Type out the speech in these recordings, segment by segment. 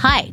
Hi,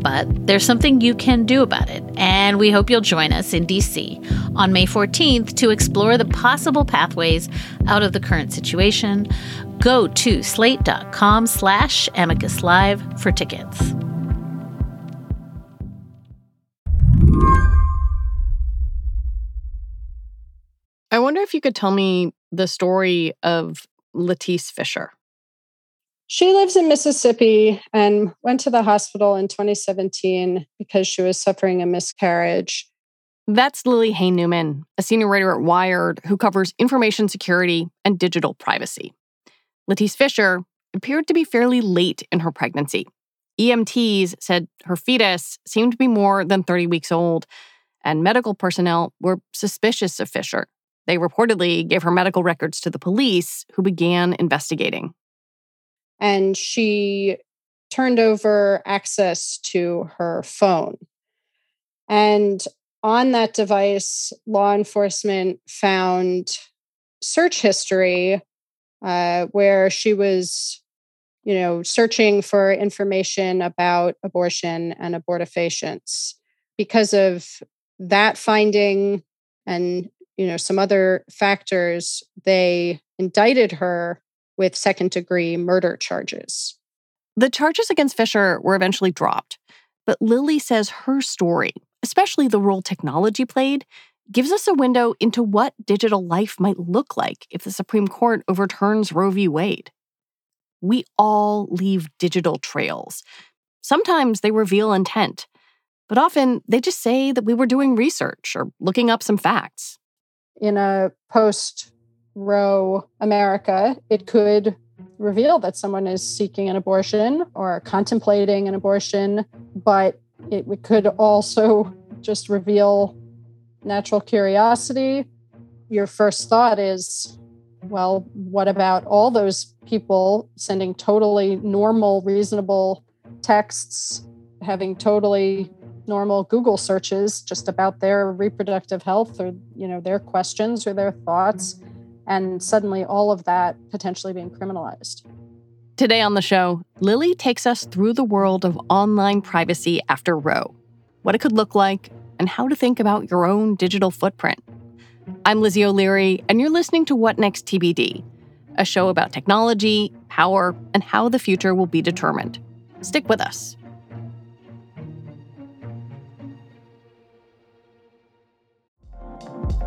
But there's something you can do about it, and we hope you'll join us in DC on May 14th to explore the possible pathways out of the current situation. Go to slate.com slash amicus live for tickets. I wonder if you could tell me the story of Latice Fisher. She lives in Mississippi and went to the hospital in 2017 because she was suffering a miscarriage. That's Lily Hay Newman, a senior writer at Wired who covers information security and digital privacy. Latice Fisher appeared to be fairly late in her pregnancy. EMTs said her fetus seemed to be more than 30 weeks old, and medical personnel were suspicious of Fisher. They reportedly gave her medical records to the police, who began investigating. And she turned over access to her phone. And on that device, law enforcement found search history uh, where she was, you know, searching for information about abortion and abortifacients. Because of that finding and you know some other factors they indicted her with second degree murder charges. The charges against fisher were eventually dropped but lily says her story especially the role technology played gives us a window into what digital life might look like if the supreme court overturns roe v. Wade. We all leave digital trails. Sometimes they reveal intent but often they just say that we were doing research or looking up some facts. In a post Roe America, it could reveal that someone is seeking an abortion or contemplating an abortion, but it could also just reveal natural curiosity. Your first thought is, well, what about all those people sending totally normal, reasonable texts, having totally normal Google searches just about their reproductive health or you know their questions or their thoughts and suddenly all of that potentially being criminalized. Today on the show, Lily takes us through the world of online privacy after Roe, what it could look like, and how to think about your own digital footprint. I'm Lizzie O'Leary, and you're listening to What Next TBD, a show about technology, power, and how the future will be determined. Stick with us.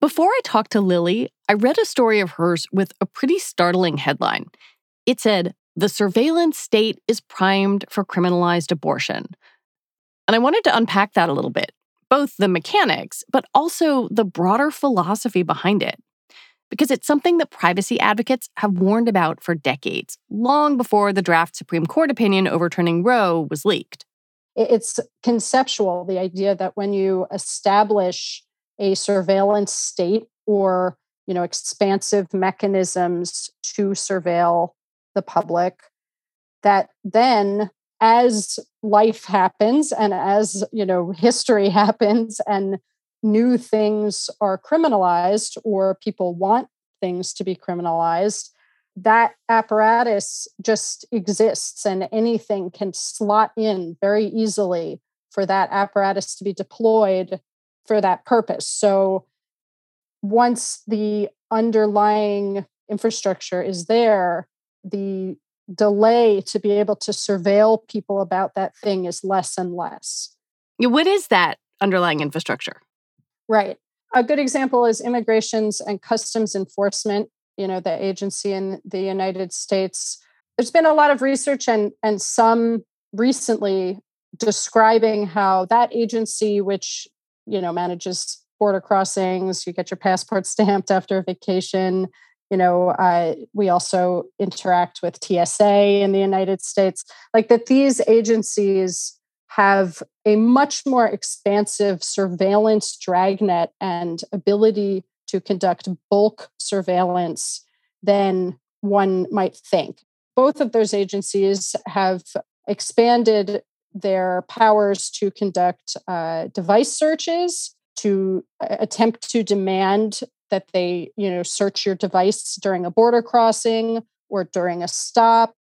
Before I talked to Lily, I read a story of hers with a pretty startling headline. It said, The surveillance state is primed for criminalized abortion. And I wanted to unpack that a little bit, both the mechanics, but also the broader philosophy behind it. Because it's something that privacy advocates have warned about for decades, long before the draft Supreme Court opinion overturning Roe was leaked. It's conceptual, the idea that when you establish a surveillance state or you know expansive mechanisms to surveil the public that then as life happens and as you know history happens and new things are criminalized or people want things to be criminalized that apparatus just exists and anything can slot in very easily for that apparatus to be deployed for that purpose so once the underlying infrastructure is there the delay to be able to surveil people about that thing is less and less. What is that underlying infrastructure? Right. A good example is immigrations and customs enforcement, you know, the agency in the United States. There's been a lot of research and and some recently describing how that agency which, you know, manages border crossings, you get your passport stamped after a vacation, you know uh, we also interact with tsa in the united states. Like that these agencies have a much more expansive surveillance dragnet and ability to conduct bulk surveillance than one might think. Both of those agencies have expanded their powers to conduct uh, device searches to uh, attempt to demand that they, you know, search your device during a border crossing or during a stop.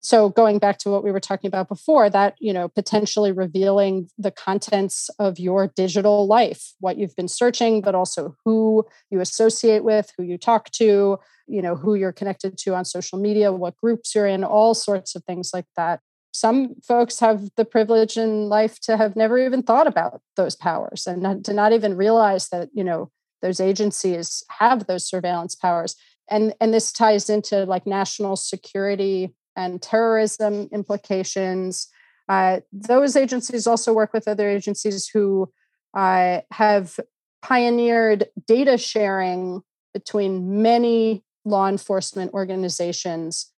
So going back to what we were talking about before, that, you know, potentially revealing the contents of your digital life, what you've been searching, but also who you associate with, who you talk to, you know, who you're connected to on social media, what groups you're in, all sorts of things like that some folks have the privilege in life to have never even thought about those powers and not, to not even realize that you know those agencies have those surveillance powers. And and this ties into like national security and terrorism implications. Uh, those agencies also work with other agencies who uh, have pioneered data sharing between many law enforcement organizations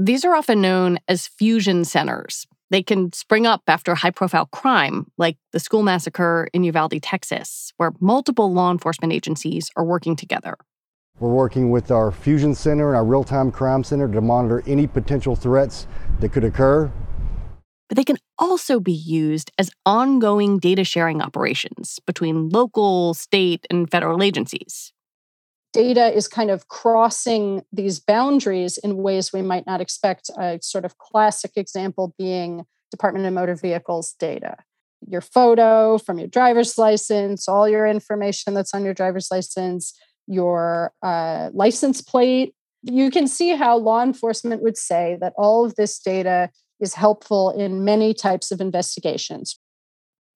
these are often known as fusion centers they can spring up after high profile crime, like the school massacre in Uvalde, Texas, where multiple law enforcement agencies are working together. We're working with our Fusion Center and our Real Time Crime Center to monitor any potential threats that could occur. But they can also be used as ongoing data sharing operations between local, state, and federal agencies data is kind of crossing these boundaries in ways we might not expect. A sort of classic example being Department of Motor Vehicles data. Your photo from your driver's license, all your information that's on your driver's license, your uh, license plate. You can see how law enforcement would say that all of this data is helpful in many types of investigations.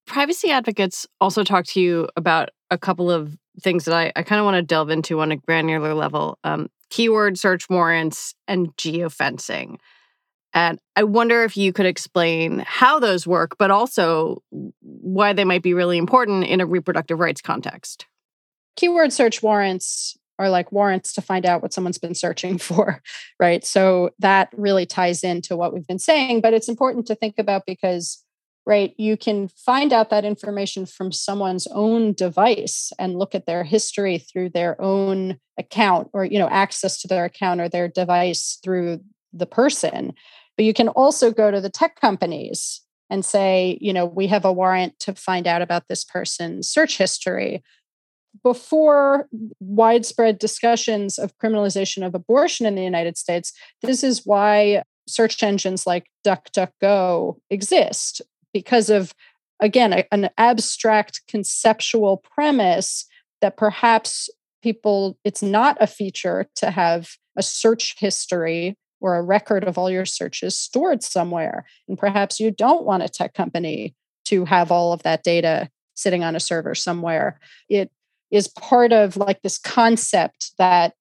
Privacy advocates also talk to you about a couple of things that I, I kind of want to delve into on a granular level um, keyword search warrants and geofencing. And I wonder if you could explain how those work, but also why they might be really important in a reproductive rights context. Keyword search warrants are like warrants to find out what someone's been searching for, right? So that really ties into what we've been saying, but it's important to think about because right? You can find out that information from someone's own device and look at their history through their own account or you know access to their account or their device through the person. But you can also go to the tech companies and say you know we have a warrant to find out about this person's search history. Before widespread discussions of criminalization of abortion in the United States, this is why search engines like DuckDuckGo exist because of again a, an abstract conceptual premise that perhaps people it's not a feature to have a search history or a record of all your searches stored somewhere. And perhaps you don't want a tech company to have all of that data sitting on a server somewhere. It is part of like this concept that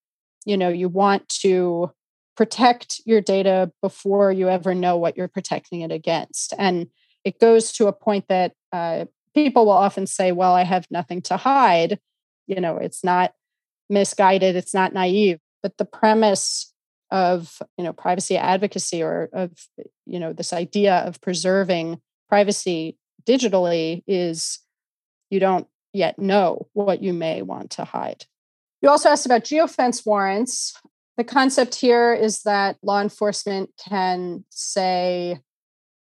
you know you want to protect your data before you ever know what you're protecting it against. And it goes to a point that uh, people will often say, well, I have nothing to hide. You know, it's not misguided, it's not naive. But the premise of, you know, privacy advocacy or of, you know, this idea of preserving privacy digitally is you don't yet know what you may want to hide. You also asked about geofence warrants. The concept here is that law enforcement can say,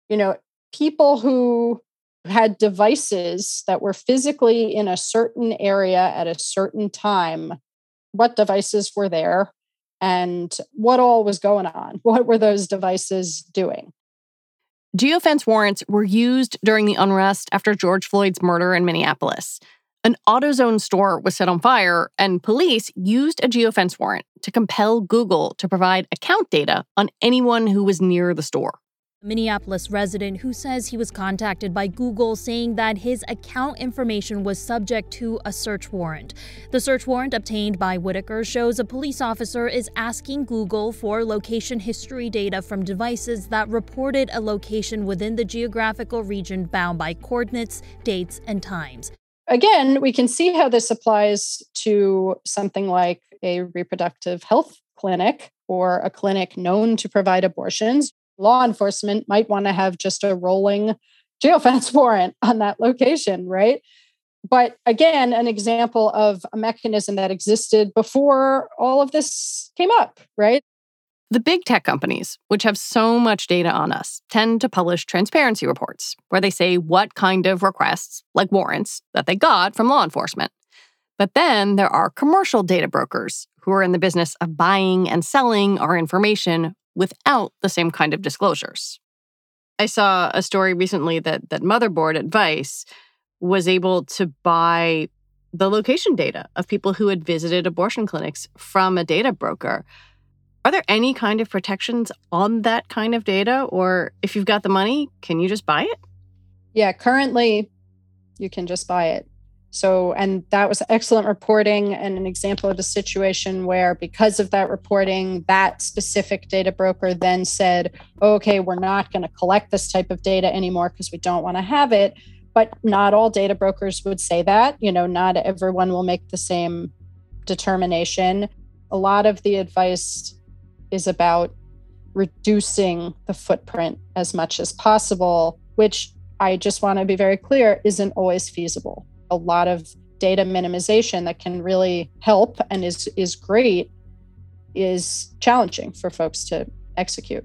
you know, people who had devices that were physically in a certain area at a certain time, what devices were there and what all was going on? What were those devices doing? Geofence warrants were used during the unrest after George Floyd's murder in Minneapolis. An AutoZone store was set on fire, and police used a geofence warrant to compel Google to provide account data on anyone who was near the store. Minneapolis resident who says he was contacted by Google saying that his account information was subject to a search warrant. The search warrant obtained by Whitaker shows a police officer is asking Google for location history data from devices that reported a location within the geographical region bound by coordinates, dates, and times again, we can see how this applies to something like a reproductive health clinic or a clinic known to provide abortions. Law enforcement might want to have just a rolling geofence warrant on that location, right? But again, an example of a mechanism that existed before all of this came up, right? The big tech companies, which have so much data on us, tend to publish transparency reports where they say what kind of requests, like warrants, that they got from law enforcement. But then there are commercial data brokers who are in the business of buying and selling our information without the same kind of disclosures. I saw a story recently that that Motherboard Advice was able to buy the location data of people who had visited abortion clinics from a data broker are there any kind of protections on that kind of data? Or if you've got the money, can you just buy it? Yeah, currently you can just buy it. So, and that was excellent reporting and an example of a situation where, because of that reporting, that specific data broker then said, okay, we're not going to collect this type of data anymore because we don't want to have it. But not all data brokers would say that. You know, not everyone will make the same determination. A lot of the advice is about reducing the footprint as much as possible, which I just want to be very clear isn't always feasible. A lot of data minimization that can really help and is is great is challenging for folks to execute.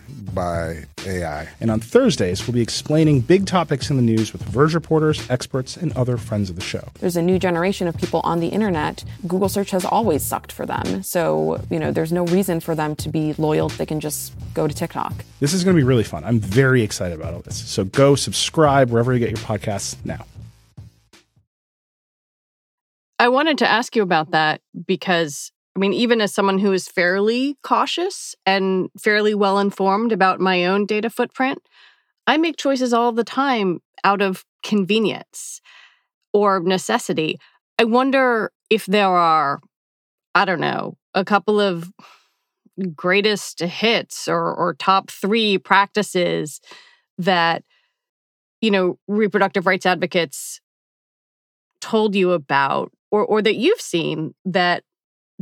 by AI. And on Thursdays, we'll be explaining big topics in the news with Verge reporters, experts, and other friends of the show. There's a new generation of people on the internet. Google search has always sucked for them. So, you know, there's no reason for them to be loyal. They can just go to TikTok. This is going to be really fun. I'm very excited about all this. So go subscribe wherever you get your podcasts now. I wanted to ask you about that because I mean, even as someone who is fairly cautious and fairly well informed about my own data footprint, I make choices all the time out of convenience or necessity. I wonder if there are, I don't know, a couple of greatest hits or, or top three practices that, you know, reproductive rights advocates told you about or, or that you've seen that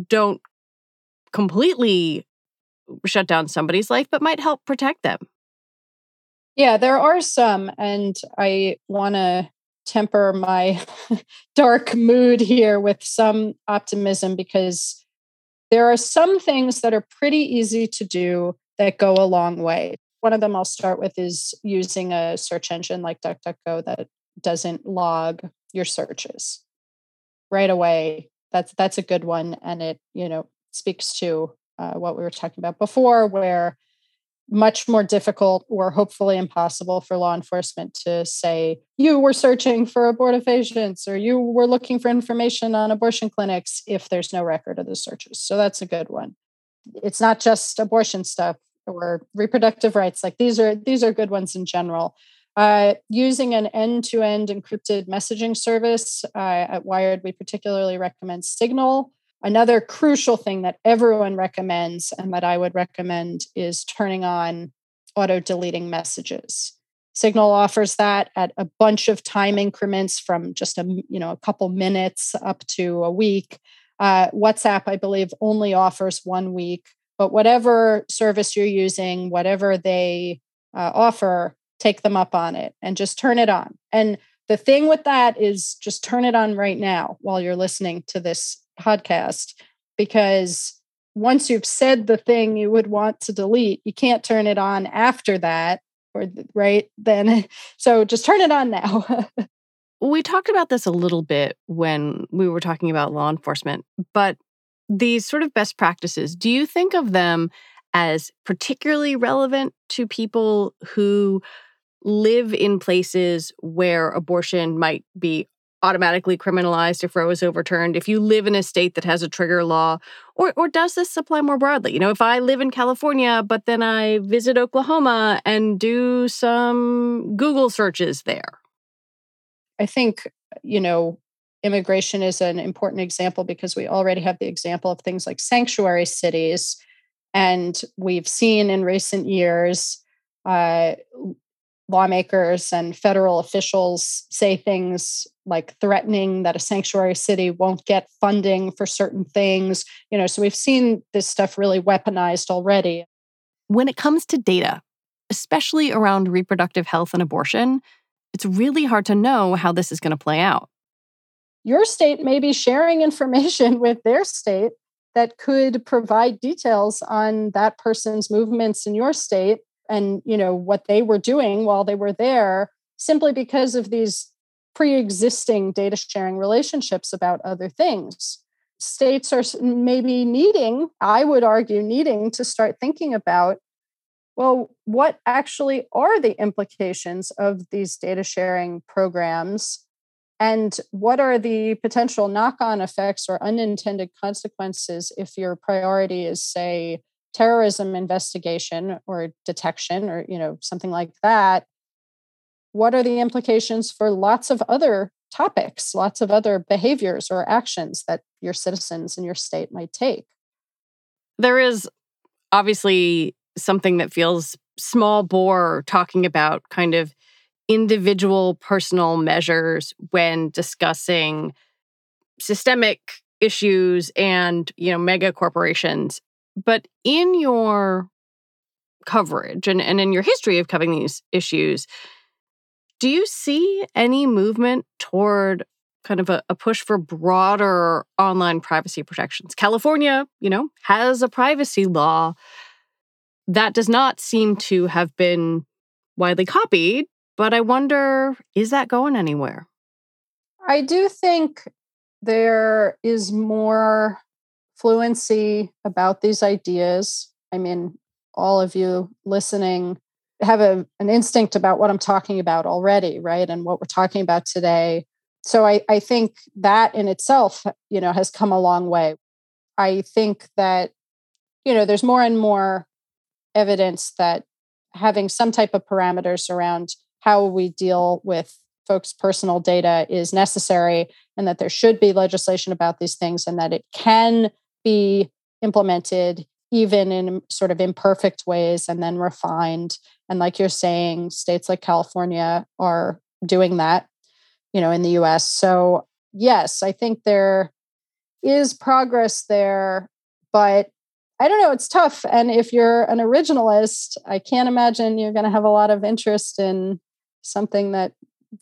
don't completely shut down somebody's life, but might help protect them. Yeah, there are some. And I want to temper my dark mood here with some optimism because there are some things that are pretty easy to do that go a long way. One of them I'll start with is using a search engine like DuckDuckGo that doesn't log your searches right away that's that's a good one and it you know speaks to uh, what we were talking about before where much more difficult or hopefully impossible for law enforcement to say you were searching for abortifacients or you were looking for information on abortion clinics if there's no record of the searches. So that's a good one. It's not just abortion stuff or reproductive rights like these are these are good ones in general uh, using an end-to-end encrypted messaging service uh, at Wired, we particularly recommend Signal. Another crucial thing that everyone recommends and that I would recommend is turning on auto deleting messages. Signal offers that at a bunch of time increments from just a you know a couple minutes up to a week. Uh, WhatsApp, I believe, only offers one week. But whatever service you're using, whatever they uh, offer, take them up on it and just turn it on. And the thing with that is just turn it on right now while you're listening to this podcast, because once you've said the thing you would want to delete, you can't turn it on after that or right then. So just turn it on now. we talked about this a little bit when we were talking about law enforcement, but these sort of best practices, do you think of them as particularly relevant to people who live in places where abortion might be automatically criminalized if Roe is overturned, if you live in a state that has a trigger law, or or does this apply more broadly? You know, if I live in California, but then I visit Oklahoma and do some Google searches there. I think, you know, immigration is an important example because we already have the example of things like sanctuary cities. And we've seen in recent years uh, lawmakers and federal officials say things like threatening that a sanctuary city won't get funding for certain things you know so we've seen this stuff really weaponized already. When it comes to data especially around reproductive health and abortion it's really hard to know how this is going to play out. Your state may be sharing information with their state that could provide details on that person's movements in your state and you know what they were doing while they were there simply because of these pre-existing data sharing relationships about other things. States are maybe needing i would argue needing to start thinking about well what actually are the implications of these data sharing programs? And what are the potential knock-on effects or unintended consequences if your priority is say terrorism investigation or detection or you know something like that what are the implications for lots of other topics lots of other behaviors or actions that your citizens in your state might take? There is obviously something that feels small bore talking about kind of individual personal measures when discussing systemic issues and you know mega corporations but in your coverage and, and in your history of covering these issues, do you see any movement toward kind of a, a, push for broader online privacy protections? California, you know, has a privacy law that does not seem to have been widely copied, but I wonder is that going anywhere? I do think there is more fluency about these ideas. I mean, all of you listening have a, an instinct about what I'm talking about already, right? And what we're talking about today. So I, I think that in itself, you know, has come a long way. I think that, you know, there's more and more evidence that having some type of parameters around how we deal with folks' personal data is necessary and that there should be legislation about these things and that it can be implemented even in sort of imperfect ways and then refined. And like you're saying states like california are doing that you know in the us so yes i think there is progress there but i don't know it's tough. And if you're an originalist i can't imagine you're going to have a lot of interest in something that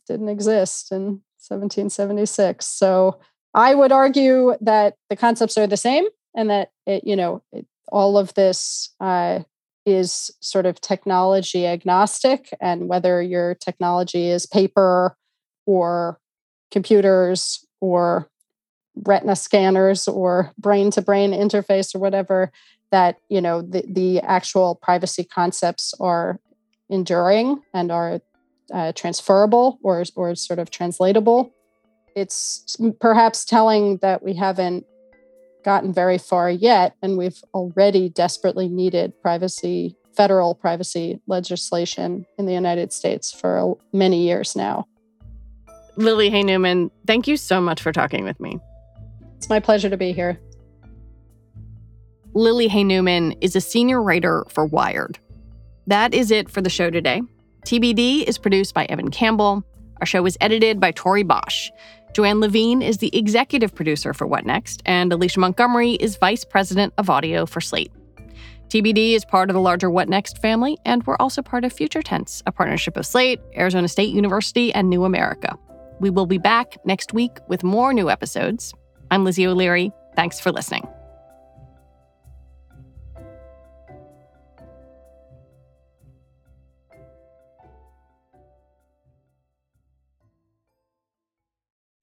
didn't exist in 1776 so I would argue that the concepts are the same and that it, you know, it, all of this uh, is sort of technology agnostic, and whether your technology is paper or computers or retina scanners or brain to brain interface or whatever that you know the, the actual privacy concepts are enduring and are uh, transferable or or sort of translatable it's perhaps telling that we haven't gotten very far yet, and we've already desperately needed privacy, federal privacy legislation in the United States for many years now. Lily Hay Newman, thank you so much for talking with me. It's my pleasure to be here. Lily Hay Newman is a senior writer for Wired. That is it for the show today. TBD is produced by Evan Campbell. Our show is edited by Tori Bosch. Joanne Levine is the executive producer for What Next, and Alicia Montgomery is vice president of audio for Slate. TBD is part of the larger What Next family, and we're also part of Future Tense, a partnership of Slate, Arizona State University, and New America. We will be back next week with more new episodes. I'm Lizzie O'Leary. Thanks for listening.